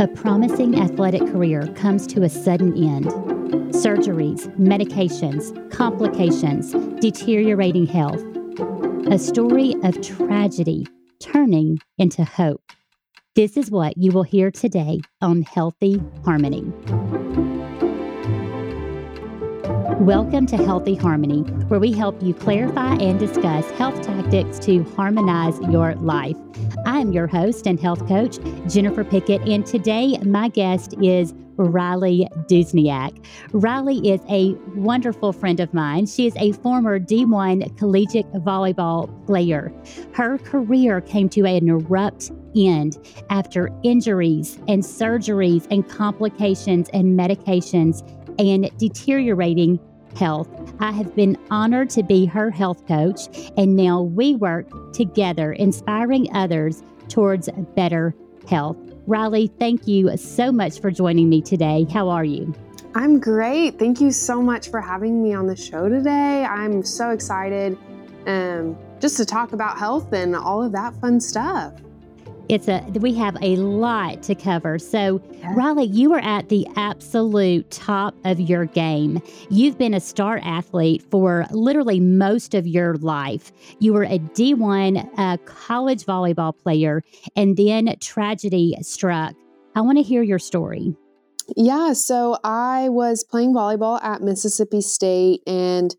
A promising athletic career comes to a sudden end. Surgeries, medications, complications, deteriorating health. A story of tragedy turning into hope. This is what you will hear today on Healthy Harmony. Welcome to Healthy Harmony, where we help you clarify and discuss health tactics to harmonize your life. I am your host and health coach, Jennifer Pickett, and today my guest is Riley Dusniak. Riley is a wonderful friend of mine. She is a former D1 collegiate volleyball player. Her career came to an abrupt end after injuries and surgeries and complications and medications and deteriorating health. I have been honored to be her health coach, and now we work together, inspiring others towards better health. Riley, thank you so much for joining me today. How are you? I'm great. Thank you so much for having me on the show today. I'm so excited um, just to talk about health and all of that fun stuff it's a we have a lot to cover. So. Riley, you are at the absolute top of your game. You've been a star athlete for literally most of your life. You were a D1 uh, college volleyball player, and then tragedy struck. I want to hear your story. Yeah, so I was playing volleyball at Mississippi State and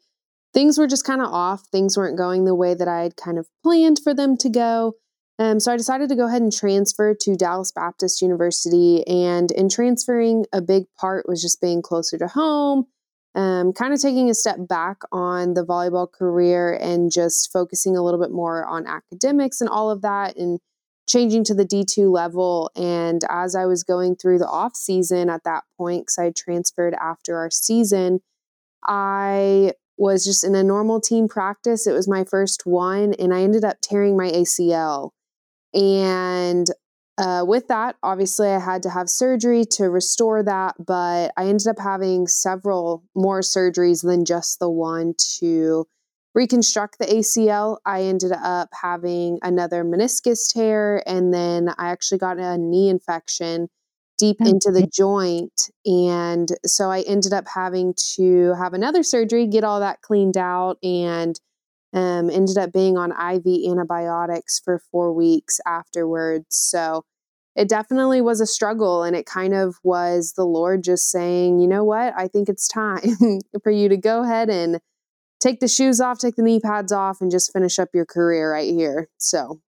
things were just kind of off. Things weren't going the way that I had kind of planned for them to go. Um, so I decided to go ahead and transfer to Dallas Baptist University. And in transferring, a big part was just being closer to home, um, kind of taking a step back on the volleyball career and just focusing a little bit more on academics and all of that and changing to the D2 level. And as I was going through the off season at that point, because I transferred after our season, I was just in a normal team practice. It was my first one, and I ended up tearing my ACL. And uh, with that, obviously, I had to have surgery to restore that, but I ended up having several more surgeries than just the one to reconstruct the ACL. I ended up having another meniscus tear, and then I actually got a knee infection deep into the joint. And so I ended up having to have another surgery, get all that cleaned out, and um, ended up being on IV antibiotics for four weeks afterwards. So it definitely was a struggle. And it kind of was the Lord just saying, you know what? I think it's time for you to go ahead and take the shoes off, take the knee pads off, and just finish up your career right here. So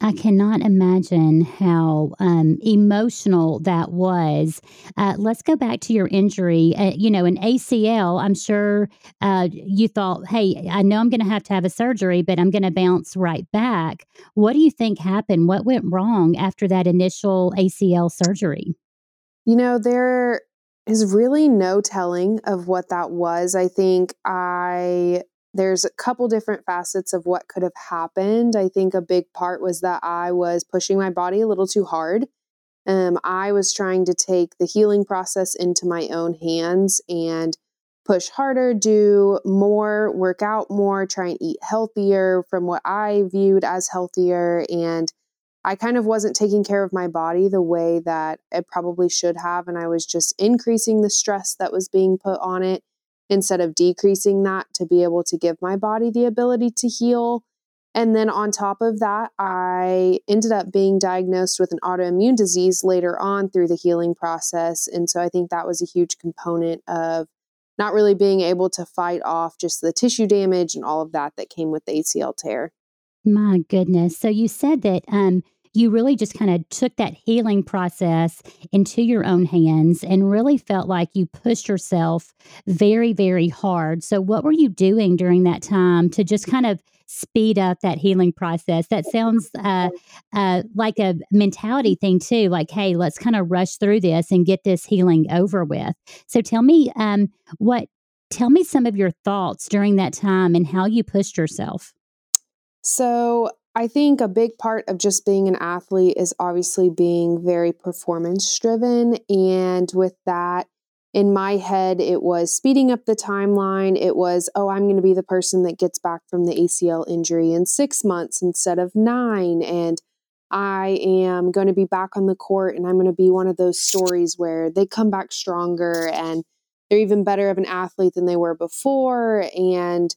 I cannot imagine how um, emotional that was. Uh, let's go back to your injury. Uh, you know, an ACL, I'm sure uh, you thought, hey, I know I'm going to have to have a surgery, but I'm going to bounce right back. What do you think happened? What went wrong after that initial ACL surgery? You know, there is really no telling of what that was. I think I there's a couple different facets of what could have happened. I think a big part was that I was pushing my body a little too hard. Um, I was trying to take the healing process into my own hands and push harder, do more, work out more, try and eat healthier from what I viewed as healthier. And I kind of wasn't taking care of my body the way that it probably should have. And I was just increasing the stress that was being put on it instead of decreasing that to be able to give my body the ability to heal. And then on top of that, I ended up being diagnosed with an autoimmune disease later on through the healing process. And so I think that was a huge component of not really being able to fight off just the tissue damage and all of that that came with the ACL tear. My goodness. So you said that um, you really just kind of took that healing process into your own hands and really felt like you pushed yourself very, very hard. So, what were you doing during that time to just kind of speed up that healing process? That sounds uh, uh, like a mentality thing, too. Like, hey, let's kind of rush through this and get this healing over with. So, tell me um, what, tell me some of your thoughts during that time and how you pushed yourself. So, I think a big part of just being an athlete is obviously being very performance driven. And with that, in my head, it was speeding up the timeline. It was, oh, I'm going to be the person that gets back from the ACL injury in six months instead of nine. And I am going to be back on the court and I'm going to be one of those stories where they come back stronger and they're even better of an athlete than they were before. And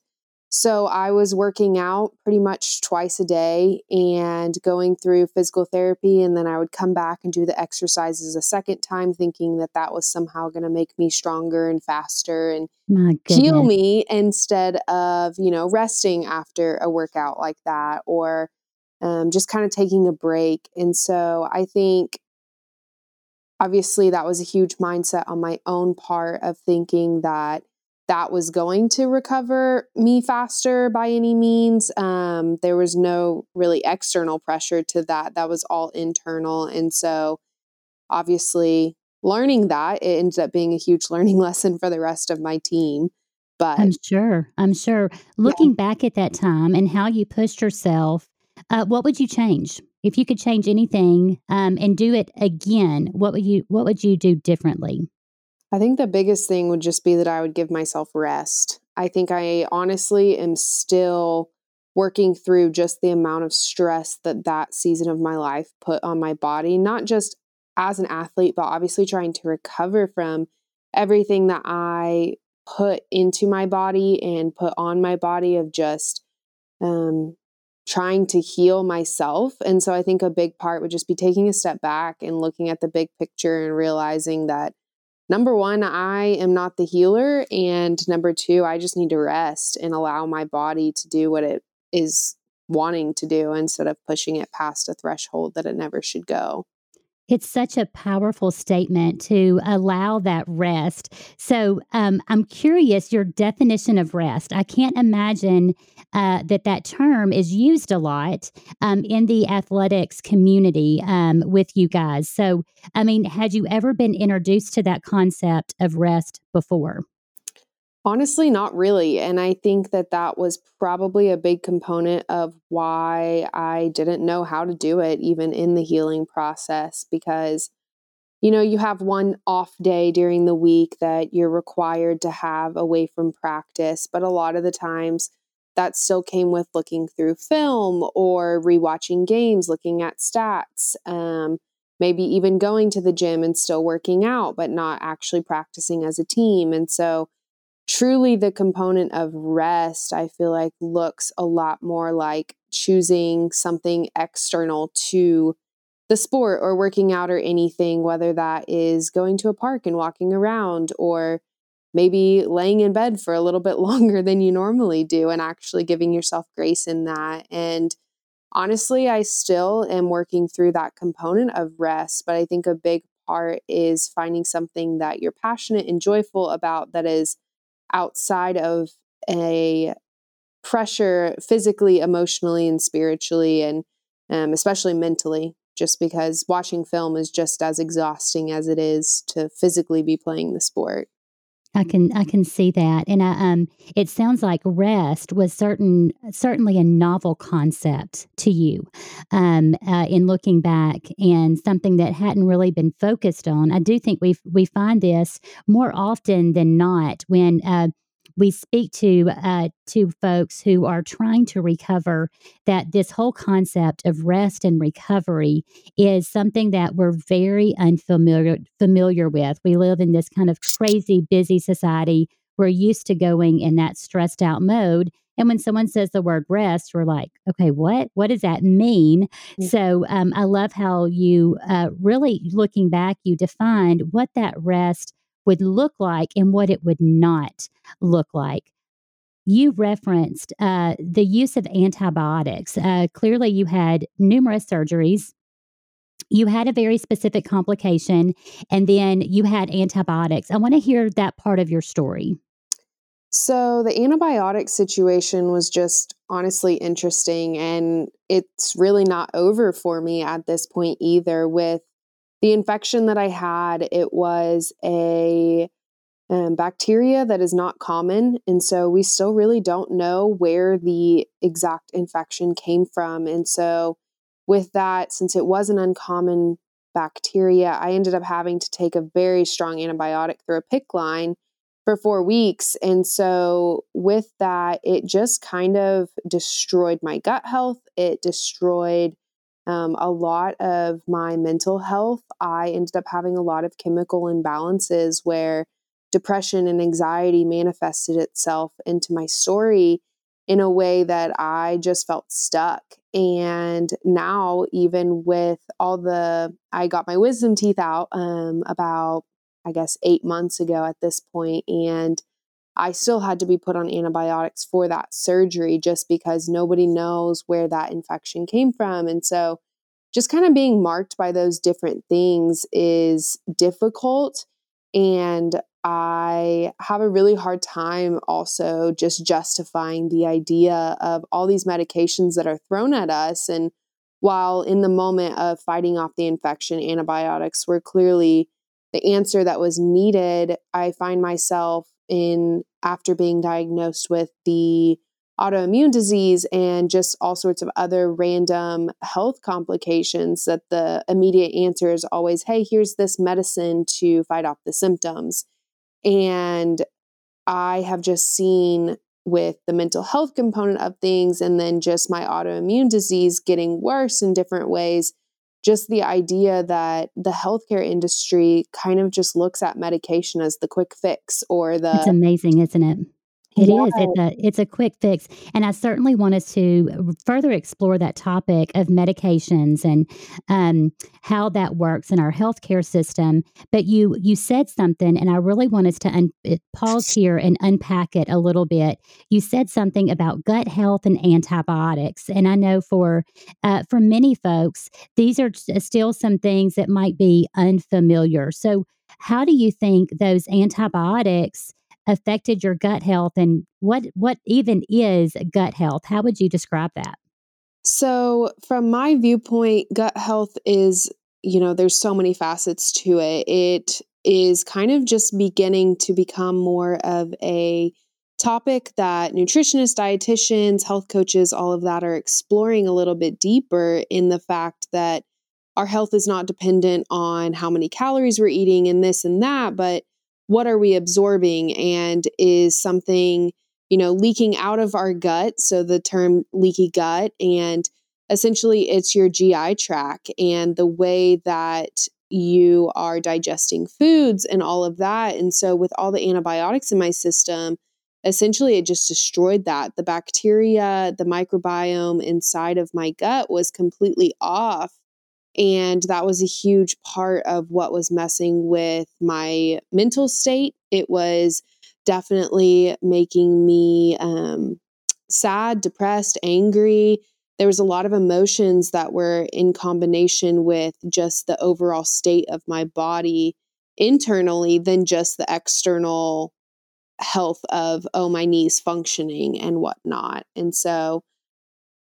so I was working out pretty much twice a day and going through physical therapy. And then I would come back and do the exercises a second time, thinking that that was somehow going to make me stronger and faster and heal me instead of, you know, resting after a workout like that or um, just kind of taking a break. And so I think obviously that was a huge mindset on my own part of thinking that that was going to recover me faster by any means. Um, there was no really external pressure to that. That was all internal. And so, obviously, learning that, it ended up being a huge learning lesson for the rest of my team. But I'm sure, I'm sure. Looking yeah. back at that time and how you pushed yourself, uh, what would you change if you could change anything um, and do it again? What would you What would you do differently? I think the biggest thing would just be that I would give myself rest. I think I honestly am still working through just the amount of stress that that season of my life put on my body, not just as an athlete, but obviously trying to recover from everything that I put into my body and put on my body of just um, trying to heal myself. And so I think a big part would just be taking a step back and looking at the big picture and realizing that number one, I am not the healer. And number two, I just need to rest and allow my body to do what it is wanting to do instead of pushing it past a threshold that it never should go. It's such a powerful statement to allow that rest. So um, I'm curious your definition of rest. I can't imagine uh, that that term is used a lot um, in the athletics community um, with you guys. So, I mean, had you ever been introduced to that concept of rest before? Honestly, not really. And I think that that was probably a big component of why I didn't know how to do it, even in the healing process, because, you know, you have one off day during the week that you're required to have away from practice. But a lot of the times, that still came with looking through film or rewatching games, looking at stats, um, maybe even going to the gym and still working out, but not actually practicing as a team. And so, truly the component of rest, I feel like looks a lot more like choosing something external to the sport or working out or anything, whether that is going to a park and walking around or maybe laying in bed for a little bit longer than you normally do and actually giving yourself grace in that. And honestly, I still am working through that component of rest, but I think a big part is finding something that you're passionate and joyful about that is outside of a pressure physically, emotionally, and spiritually, and um, especially mentally, just because watching film is just as exhausting as it is to physically be playing the sport. I can I can see that, and I, um, it sounds like rest was certain certainly a novel concept to you, um, uh, in looking back, and something that hadn't really been focused on. I do think we we find this more often than not when uh, we speak to uh, to folks who are trying to recover that this whole concept of rest and recovery is something that we're very unfamiliar familiar with. We live in this kind of crazy busy society. We're used to going in that stressed out mode. And when someone says the word rest, we're like, okay, what? What does that mean? Mm-hmm. So um, I love how you uh, really looking back, you defined what that rest would look like and what it would not look like. You referenced uh, the use of antibiotics. Uh, clearly, you had numerous surgeries. You had a very specific complication, and then you had antibiotics. I want to hear that part of your story. So, the antibiotic situation was just honestly interesting, and it's really not over for me at this point either. With the infection that I had, it was a um, bacteria that is not common. And so we still really don't know where the exact infection came from. And so, with that, since it was an uncommon bacteria, I ended up having to take a very strong antibiotic through a PICC line for four weeks. And so, with that, it just kind of destroyed my gut health. It destroyed Um, a lot of my mental health, I ended up having a lot of chemical imbalances where depression and anxiety manifested itself into my story in a way that I just felt stuck. And now, even with all the, I got my wisdom teeth out um, about, I guess, eight months ago at this point, and I still had to be put on antibiotics for that surgery just because nobody knows where that infection came from. And so, just kind of being marked by those different things is difficult. And I have a really hard time also just justifying the idea of all these medications that are thrown at us. And while in the moment of fighting off the infection, antibiotics were clearly the answer that was needed, I find myself in after being diagnosed with the autoimmune disease and just all sorts of other random health complications that the immediate answer is always hey here's this medicine to fight off the symptoms. And I have just seen with the mental health component of things and then just my autoimmune disease getting worse in different ways, just the idea that the healthcare industry kind of just looks at medication as the quick fix or the. It's amazing, isn't it? It is. It's a it's a quick fix, and I certainly want us to further explore that topic of medications and um, how that works in our healthcare system. But you you said something, and I really want us to un- pause here and unpack it a little bit. You said something about gut health and antibiotics, and I know for uh, for many folks, these are still some things that might be unfamiliar. So, how do you think those antibiotics? Affected your gut health and what what even is gut health? How would you describe that? So from my viewpoint gut health is you know there's so many facets to it. It is kind of just beginning to become more of a topic that nutritionists dietitians health coaches all of that are exploring a little bit deeper in the fact that our health is not dependent on how many calories we're eating and this and that but what are we absorbing and is something you know leaking out of our gut so the term leaky gut and essentially it's your GI tract and the way that you are digesting foods and all of that and so with all the antibiotics in my system essentially it just destroyed that. The bacteria the microbiome inside of my gut was completely off and that was a huge part of what was messing with my mental state. It was definitely making me um, sad, depressed, angry. There was a lot of emotions that were in combination with just the overall state of my body internally than just the external health of, oh, my knees functioning and whatnot. And so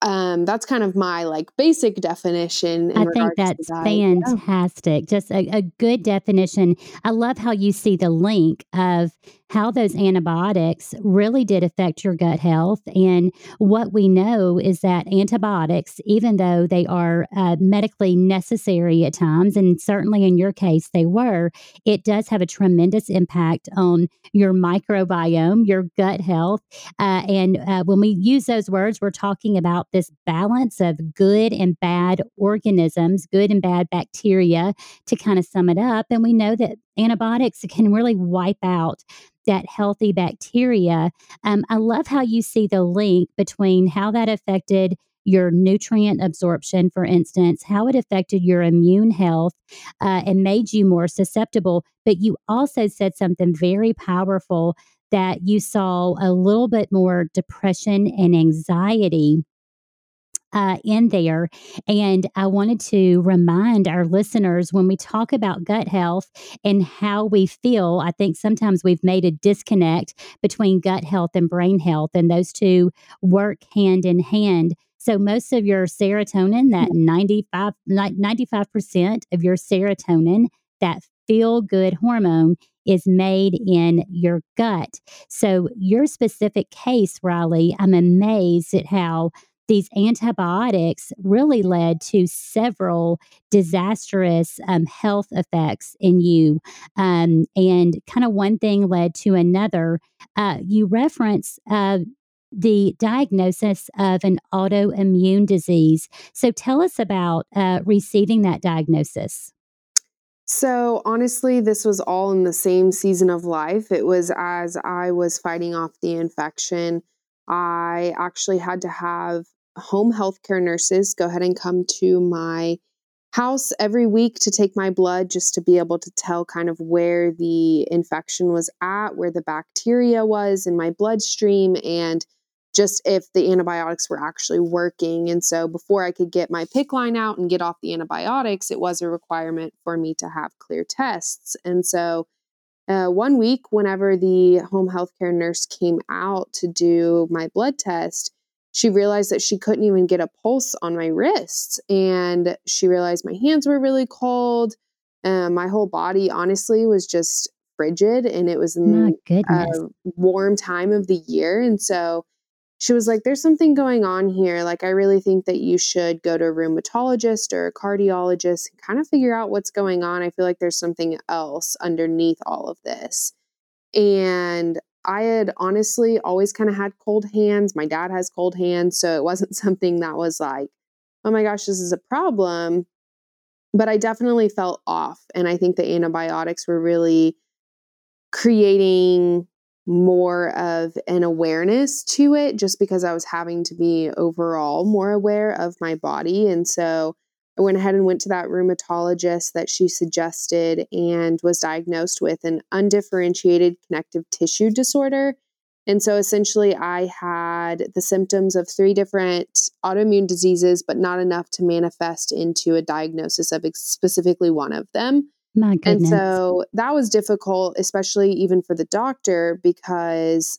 um, that's kind of my like basic definition. I think that's that. fantastic. Yeah. Just a, a, good definition. I love how you see the link of how those antibiotics really did affect your gut health. And what we know is that antibiotics, even though they are uh, medically necessary at times, and certainly in your case they were, it does have a tremendous impact on your microbiome, your gut health. Uh, and uh, when we use those words, we're talking about this balance of good and bad organisms, good and bad bacteria, to kind of sum it up. And we know that antibiotics can really wipe out that healthy bacteria. Um, I love how you see the link between how that affected your nutrient absorption, for instance, how it affected your immune health uh, and made you more susceptible. But you also said something very powerful that you saw a little bit more depression and anxiety uh, in there. And I wanted to remind our listeners when we talk about gut health and how we feel, I think sometimes we've made a disconnect between gut health and brain health, and those two work hand in hand. So most of your serotonin, that 95, 95% of your serotonin, that feel good hormone, is made in your gut. So, your specific case, Riley, I'm amazed at how these antibiotics really led to several disastrous um, health effects in you. Um, and kind of one thing led to another. Uh, you reference uh, the diagnosis of an autoimmune disease. So tell us about uh, receiving that diagnosis. So, honestly, this was all in the same season of life. It was as I was fighting off the infection. I actually had to have home healthcare nurses go ahead and come to my house every week to take my blood just to be able to tell kind of where the infection was at, where the bacteria was in my bloodstream, and just if the antibiotics were actually working. And so before I could get my PICC line out and get off the antibiotics, it was a requirement for me to have clear tests. And so uh, one week, whenever the home healthcare nurse came out to do my blood test, she realized that she couldn't even get a pulse on my wrists. And she realized my hands were really cold. Um, my whole body, honestly, was just frigid. And it was in a warm time of the year. And so she was like, There's something going on here. Like, I really think that you should go to a rheumatologist or a cardiologist and kind of figure out what's going on. I feel like there's something else underneath all of this. And I had honestly always kind of had cold hands. My dad has cold hands. So it wasn't something that was like, oh my gosh, this is a problem. But I definitely felt off. And I think the antibiotics were really creating more of an awareness to it just because I was having to be overall more aware of my body. And so I went ahead and went to that rheumatologist that she suggested and was diagnosed with an undifferentiated connective tissue disorder. And so essentially, I had the symptoms of three different autoimmune diseases, but not enough to manifest into a diagnosis of specifically one of them. My goodness. And so that was difficult, especially even for the doctor, because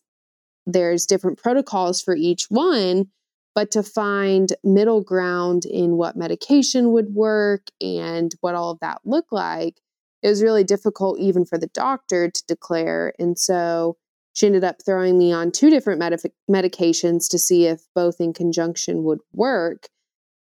there's different protocols for each one. But to find middle ground in what medication would work and what all of that looked like, it was really difficult even for the doctor to declare. And so she ended up throwing me on two different medications to see if both in conjunction would work.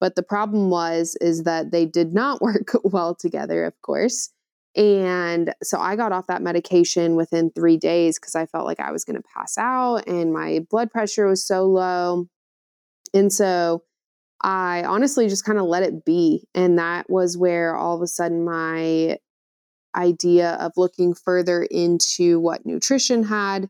But the problem was is that they did not work well together, of course. And so I got off that medication within three days because I felt like I was going to pass out and my blood pressure was so low. And so I honestly just kind of let it be. And that was where all of a sudden my idea of looking further into what nutrition had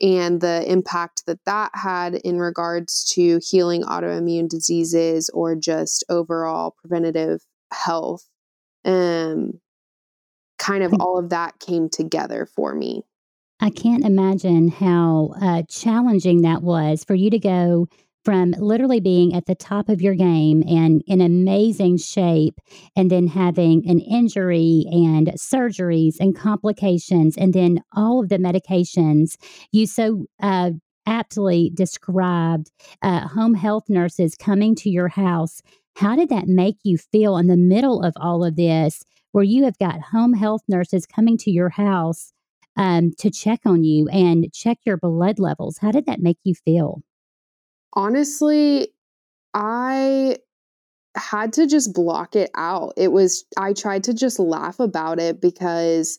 and the impact that that had in regards to healing autoimmune diseases or just overall preventative health um, kind of all of that came together for me. I can't imagine how uh, challenging that was for you to go from literally being at the top of your game and in amazing shape, and then having an injury and surgeries and complications, and then all of the medications. You so uh, aptly described uh, home health nurses coming to your house. How did that make you feel in the middle of all of this? where you have got home health nurses coming to your house um, to check on you and check your blood levels. How did that make you feel? Honestly, I had to just block it out. It was, I tried to just laugh about it because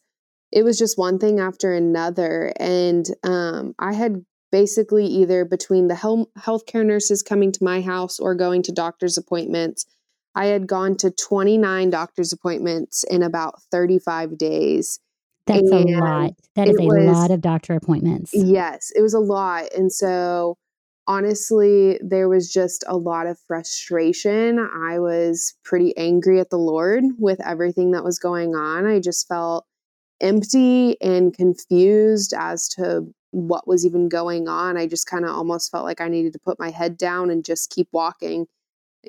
it was just one thing after another. And um, I had basically either between the health healthcare nurses coming to my house or going to doctor's appointments, I had gone to 29 doctor's appointments in about 35 days. That's and a lot. That is a was, lot of doctor appointments. Yes, it was a lot. And so, honestly, there was just a lot of frustration. I was pretty angry at the Lord with everything that was going on. I just felt empty and confused as to what was even going on. I just kind of almost felt like I needed to put my head down and just keep walking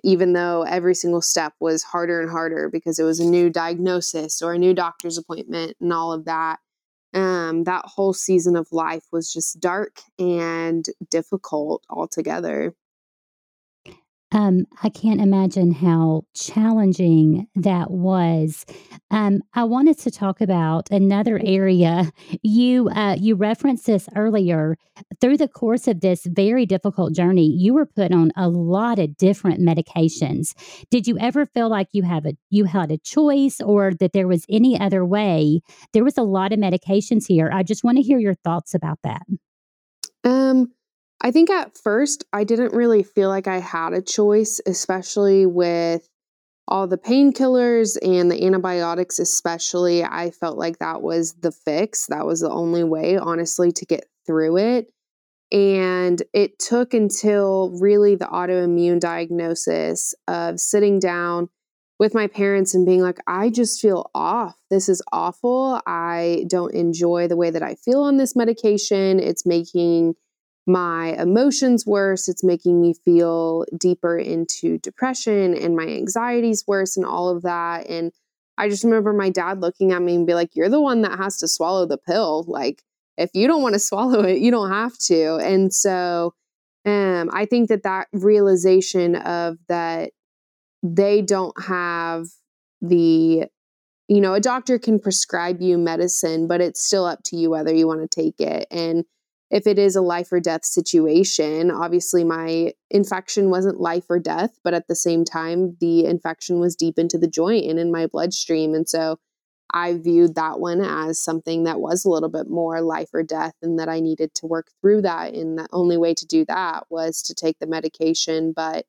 even though every single step was harder and harder because it was a new diagnosis or a new doctor's appointment and all of that. Um, that whole season of life was just dark and difficult altogether. Um, I can't imagine how challenging that was. Um, I wanted to talk about another area. You uh, you referenced this earlier. Through the course of this very difficult journey, you were put on a lot of different medications. Did you ever feel like you have a you had a choice, or that there was any other way? There was a lot of medications here. I just want to hear your thoughts about that. Um I think at first I didn't really feel like I had a choice, especially with all the painkillers and the antibiotics, especially. I felt like that was the fix. That was the only way, honestly, to get through it. And it took until really the autoimmune diagnosis of sitting down with my parents and being like, I just feel off. This is awful. I don't enjoy the way that I feel on this medication. It's making my emotions worse. It's making me feel deeper into depression and my anxiety's worse and all of that. And I just remember my dad looking at me and be like, You're the one that has to swallow the pill. Like, if you don't want to swallow it, you don't have to. And so um, I think that that realization of that they don't have the you know a doctor can prescribe you medicine but it's still up to you whether you want to take it and if it is a life or death situation obviously my infection wasn't life or death but at the same time the infection was deep into the joint and in my bloodstream and so i viewed that one as something that was a little bit more life or death and that i needed to work through that and the only way to do that was to take the medication but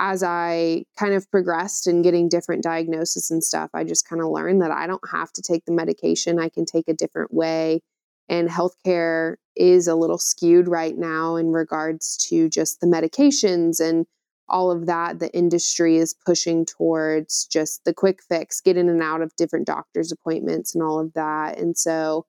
as I kind of progressed and getting different diagnoses and stuff, I just kind of learned that I don't have to take the medication. I can take a different way. And healthcare is a little skewed right now in regards to just the medications and all of that. The industry is pushing towards just the quick fix, get in and out of different doctor's appointments and all of that. And so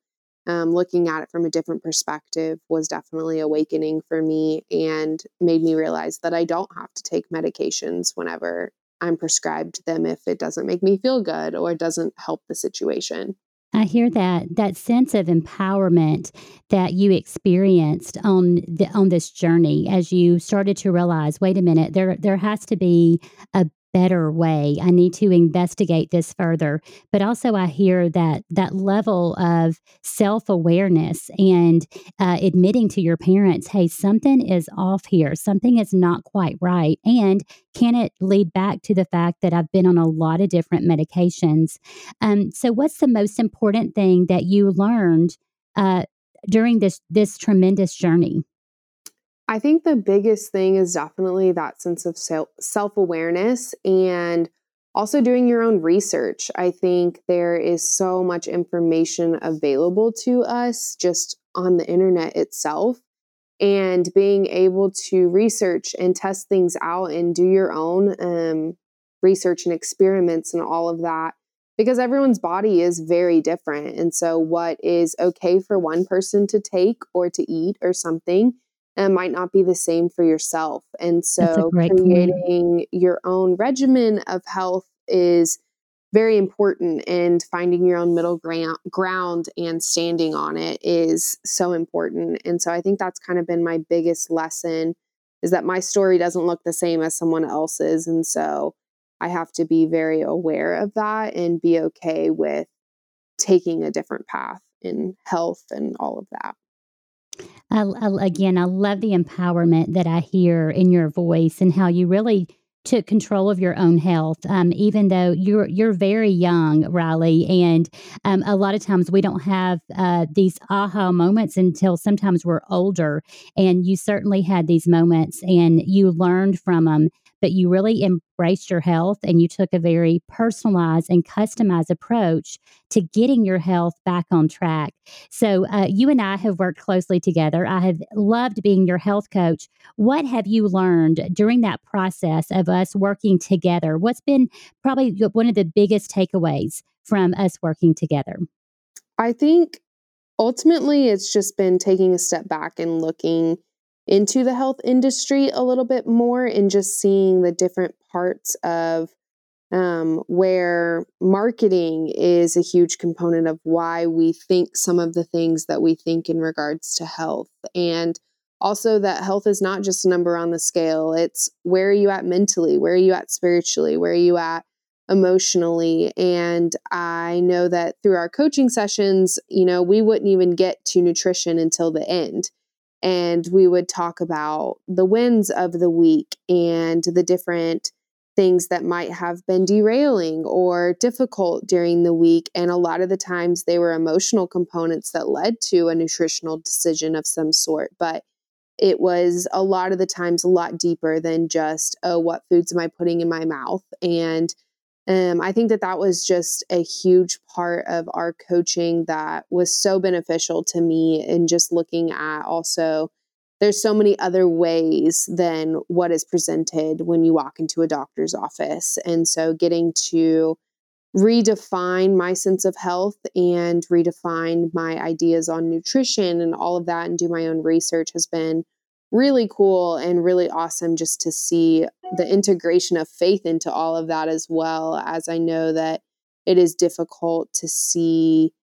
um, looking at it from a different perspective was definitely awakening for me and made me realize that I don't have to take medications whenever I'm prescribed them if it doesn't make me feel good or doesn't help the situation. I hear that that sense of empowerment that you experienced on the on this journey as you started to realize, wait a minute, there there has to be a better way. I need to investigate this further. But also, I hear that that level of self awareness and uh, admitting to your parents, hey, something is off here, something is not quite right. And can it lead back to the fact that I've been on a lot of different medications? Um, so, what's the most important thing that you learned uh, during this this tremendous journey? I think the biggest thing is definitely that sense of self awareness and also doing your own research. I think there is so much information available to us just on the internet itself. And being able to research and test things out and do your own um, research and experiments and all of that because everyone's body is very different. And so, what is okay for one person to take or to eat or something and might not be the same for yourself. And so creating point. your own regimen of health is very important and finding your own middle ground, ground and standing on it is so important. And so I think that's kind of been my biggest lesson is that my story doesn't look the same as someone else's and so I have to be very aware of that and be okay with taking a different path in health and all of that. I, I, again, I love the empowerment that I hear in your voice and how you really took control of your own health, um, even though you're you're very young, Riley, and um, a lot of times we don't have uh, these aha moments until sometimes we're older. And you certainly had these moments, and you learned from them but you really embraced your health and you took a very personalized and customized approach to getting your health back on track. So, uh, you and I have worked closely together. I have loved being your health coach. What have you learned during that process of us working together? What's been probably one of the biggest takeaways from us working together? I think ultimately it's just been taking a step back and looking into the health industry a little bit more and just seeing the different parts of um, where marketing is a huge component of why we think some of the things that we think in regards to health. And also, that health is not just a number on the scale, it's where are you at mentally? Where are you at spiritually? Where are you at emotionally? And I know that through our coaching sessions, you know, we wouldn't even get to nutrition until the end and we would talk about the wins of the week and the different things that might have been derailing or difficult during the week. And a lot of the times they were emotional components that led to a nutritional decision of some sort. But it was a lot of the times a lot deeper than just, oh, what foods am I putting in my mouth? And um, I think that that was just a huge part of our coaching that was so beneficial to me in just looking at also there's so many other ways than what is presented when you walk into a doctor's office. And so getting to redefine my sense of health and redefine my ideas on nutrition and all of that and do my own research has been really cool and really awesome just to see the integration of faith into all of that as well as I know that it is difficult to see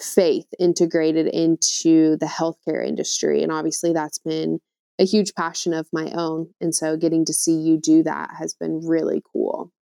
faith integrated into the healthcare industry and obviously that's been a huge passion of my own and so getting to see you do that has been really cool.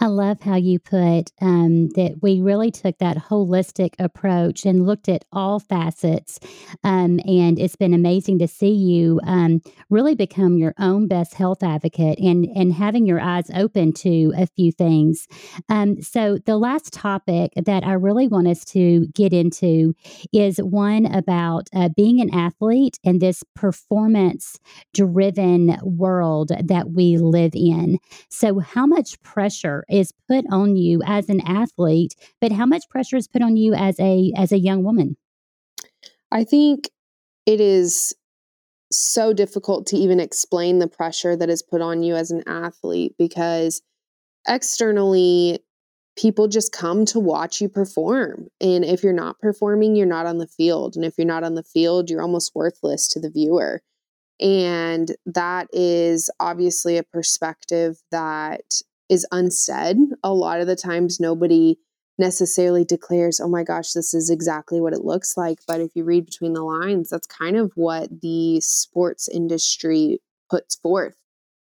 I love how you put um, that we really took that holistic approach and looked at all facets. Um, and it's been amazing to see you um, really become your own best health advocate and, and having your eyes open to a few things. Um, so, the last topic that I really want us to get into is one about uh, being an athlete and this performance driven world that we live in. So, how much pressure is put on you as an athlete, but how much pressure is put on you as a as a young woman? I think it is so difficult to even explain the pressure that is put on you as an athlete because externally people just come to watch you perform. And if you're not performing, you're not on the field. And if you're not on the field, you're almost worthless to the viewer. And that is obviously a perspective that is unsaid. A lot of the times, nobody necessarily declares, oh my gosh, this is exactly what it looks like. But if you read between the lines, that's kind of what the sports industry puts forth.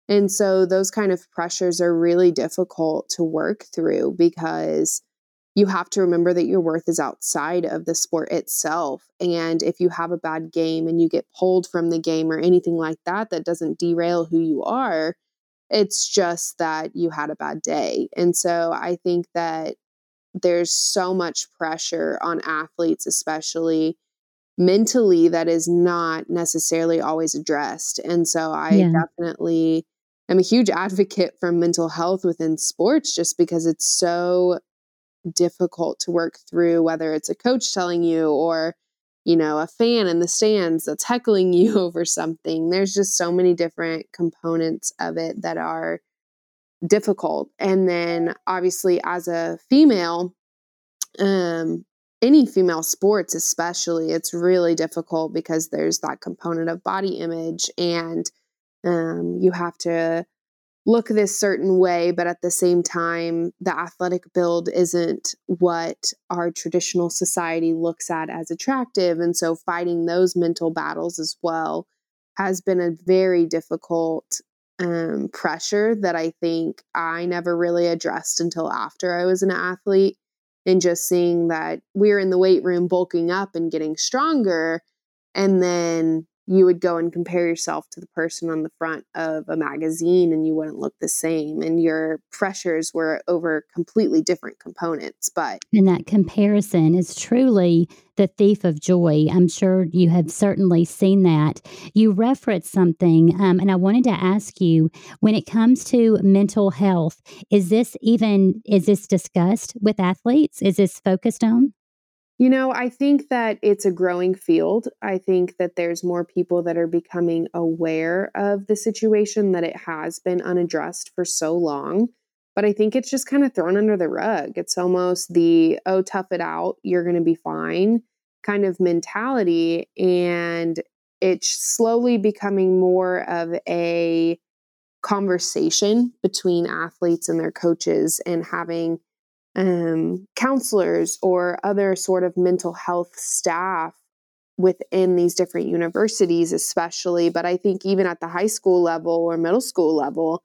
And so those kind of pressures are really difficult to work through because you have to remember that your worth is outside of the sport itself. And if you have a bad game and you get pulled from the game or anything like that, that doesn't derail who you are it's just that you had a bad day. And so I think that there's so much pressure on athletes, especially mentally, that is not necessarily always addressed. And so I yeah. definitely am a huge advocate for mental health within sports just because it's so difficult to work through, whether it's a coach telling you or you know, a fan in the stands that's heckling you over something. There's just so many different components of it that are difficult. And then obviously as a female, um, any female sports especially, it's really difficult because there's that component of body image and um, you have to look this certain way, but at the same time, the athletic build isn't what our traditional society looks at as attractive. And so fighting those mental battles as well has been a very difficult um, pressure that I think I never really addressed until after I was an athlete. And just seeing that we're in the weight room bulking up and getting stronger. And then you would go and compare yourself to the person on the front of a magazine and you wouldn't look the same and your pressures were over completely different components but and that comparison is truly the thief of joy. I'm sure you have certainly seen that. You referenced something um, and i wanted to ask you when it comes to mental health is this even is this discussed with athletes? Is this focused on you know, I think that it's a growing field. I think that there's more people that are becoming aware of the situation that it has been unaddressed for so long. But I think it's just kind of thrown under the rug. It's almost the, oh, tough it out, you're going to be fine kind of mentality. And it's slowly becoming more of a conversation between athletes and their coaches and having um, counselors or other sort of mental health staff within these different universities, especially. But I think even at the high school level or middle school level,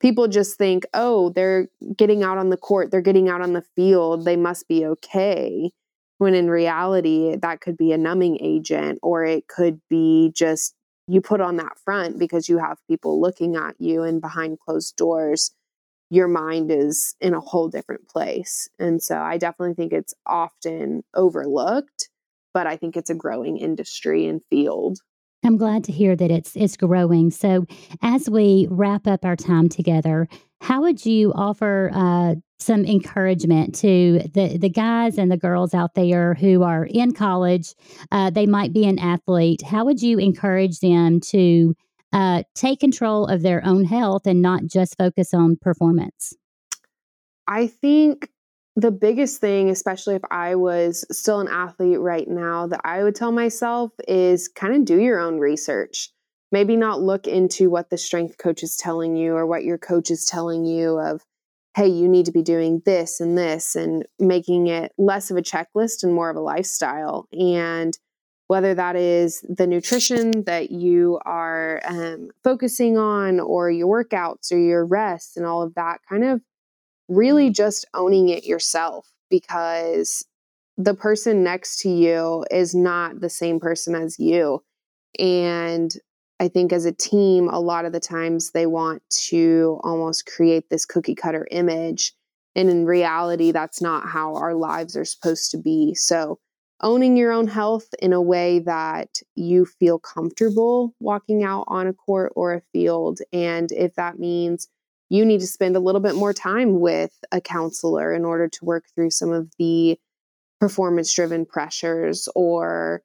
people just think, oh, they're getting out on the court, they're getting out on the field, they must be okay. When in reality, that could be a numbing agent or it could be just you put on that front because you have people looking at you and behind closed doors your mind is in a whole different place. And so I definitely think it's often overlooked, but I think it's a growing industry and field. I'm glad to hear that it's it's growing. So, as we wrap up our time together, how would you offer uh, some encouragement to the the guys and the girls out there who are in college? Uh, they might be an athlete. How would you encourage them to uh, take control of their own health and not just focus on performance? I think the biggest thing, especially if I was still an athlete right now, that I would tell myself is kind of do your own research. Maybe not look into what the strength coach is telling you or what your coach is telling you of, hey, you need to be doing this and this, and making it less of a checklist and more of a lifestyle. And whether that is the nutrition that you are um, focusing on, or your workouts, or your rest, and all of that, kind of really just owning it yourself because the person next to you is not the same person as you. And I think as a team, a lot of the times they want to almost create this cookie cutter image. And in reality, that's not how our lives are supposed to be. So, owning your own health in a way that you feel comfortable walking out on a court or a field. And if that means you need to spend a little bit more time with a counselor in order to work through some of the performance driven pressures or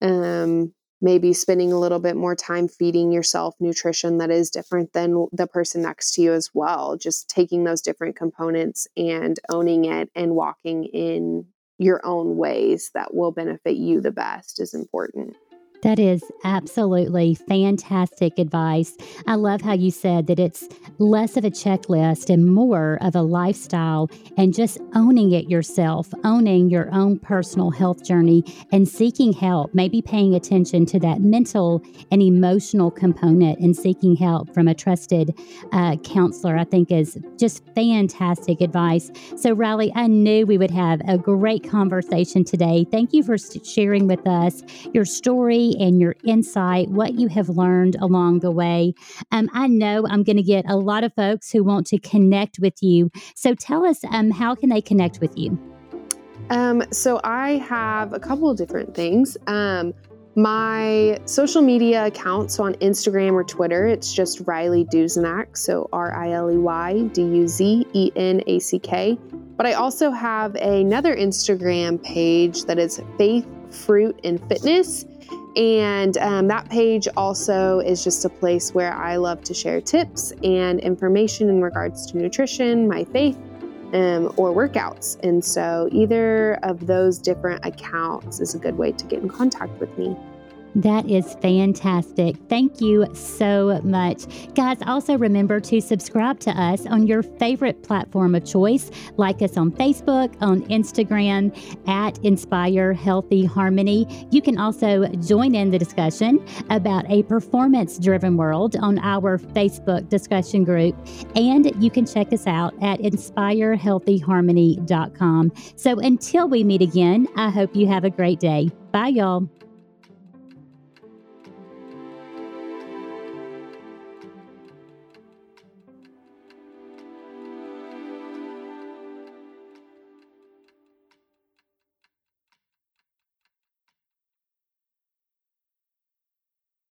um, maybe spending a little bit more time feeding yourself nutrition that is different than the person next to you as well. Just taking those different components and owning it and walking in your own ways that will benefit you the best is important. That is absolutely fantastic advice. I love how you said that it's less of a checklist and more of a lifestyle and just owning it yourself, owning your own personal health journey and seeking help, maybe paying attention to that mental and emotional component and seeking help from a trusted uh, counselor, I think is just fantastic advice. So, Riley, I knew we would have a great conversation today. Thank you for sharing with us your story and your insight, what you have learned along the way. Um, I know I'm going to get a lot of folks who want to connect with you. So tell us, um, how can they connect with you? Um, so I have a couple of different things. Um, my social media account, so on Instagram or Twitter, it's just Riley Duzenack, so R I L E Y D U Z E N A C K. But I also have another Instagram page that is Faith, Fruit, and Fitness. And um, that page also is just a place where I love to share tips and information in regards to nutrition, my faith, um, or workouts. And so either of those different accounts is a good way to get in contact with me. That is fantastic. Thank you so much. Guys, also remember to subscribe to us on your favorite platform of choice. Like us on Facebook, on Instagram, at Inspire Healthy Harmony. You can also join in the discussion about a performance driven world on our Facebook discussion group. And you can check us out at inspirehealthyharmony.com. So until we meet again, I hope you have a great day. Bye, y'all.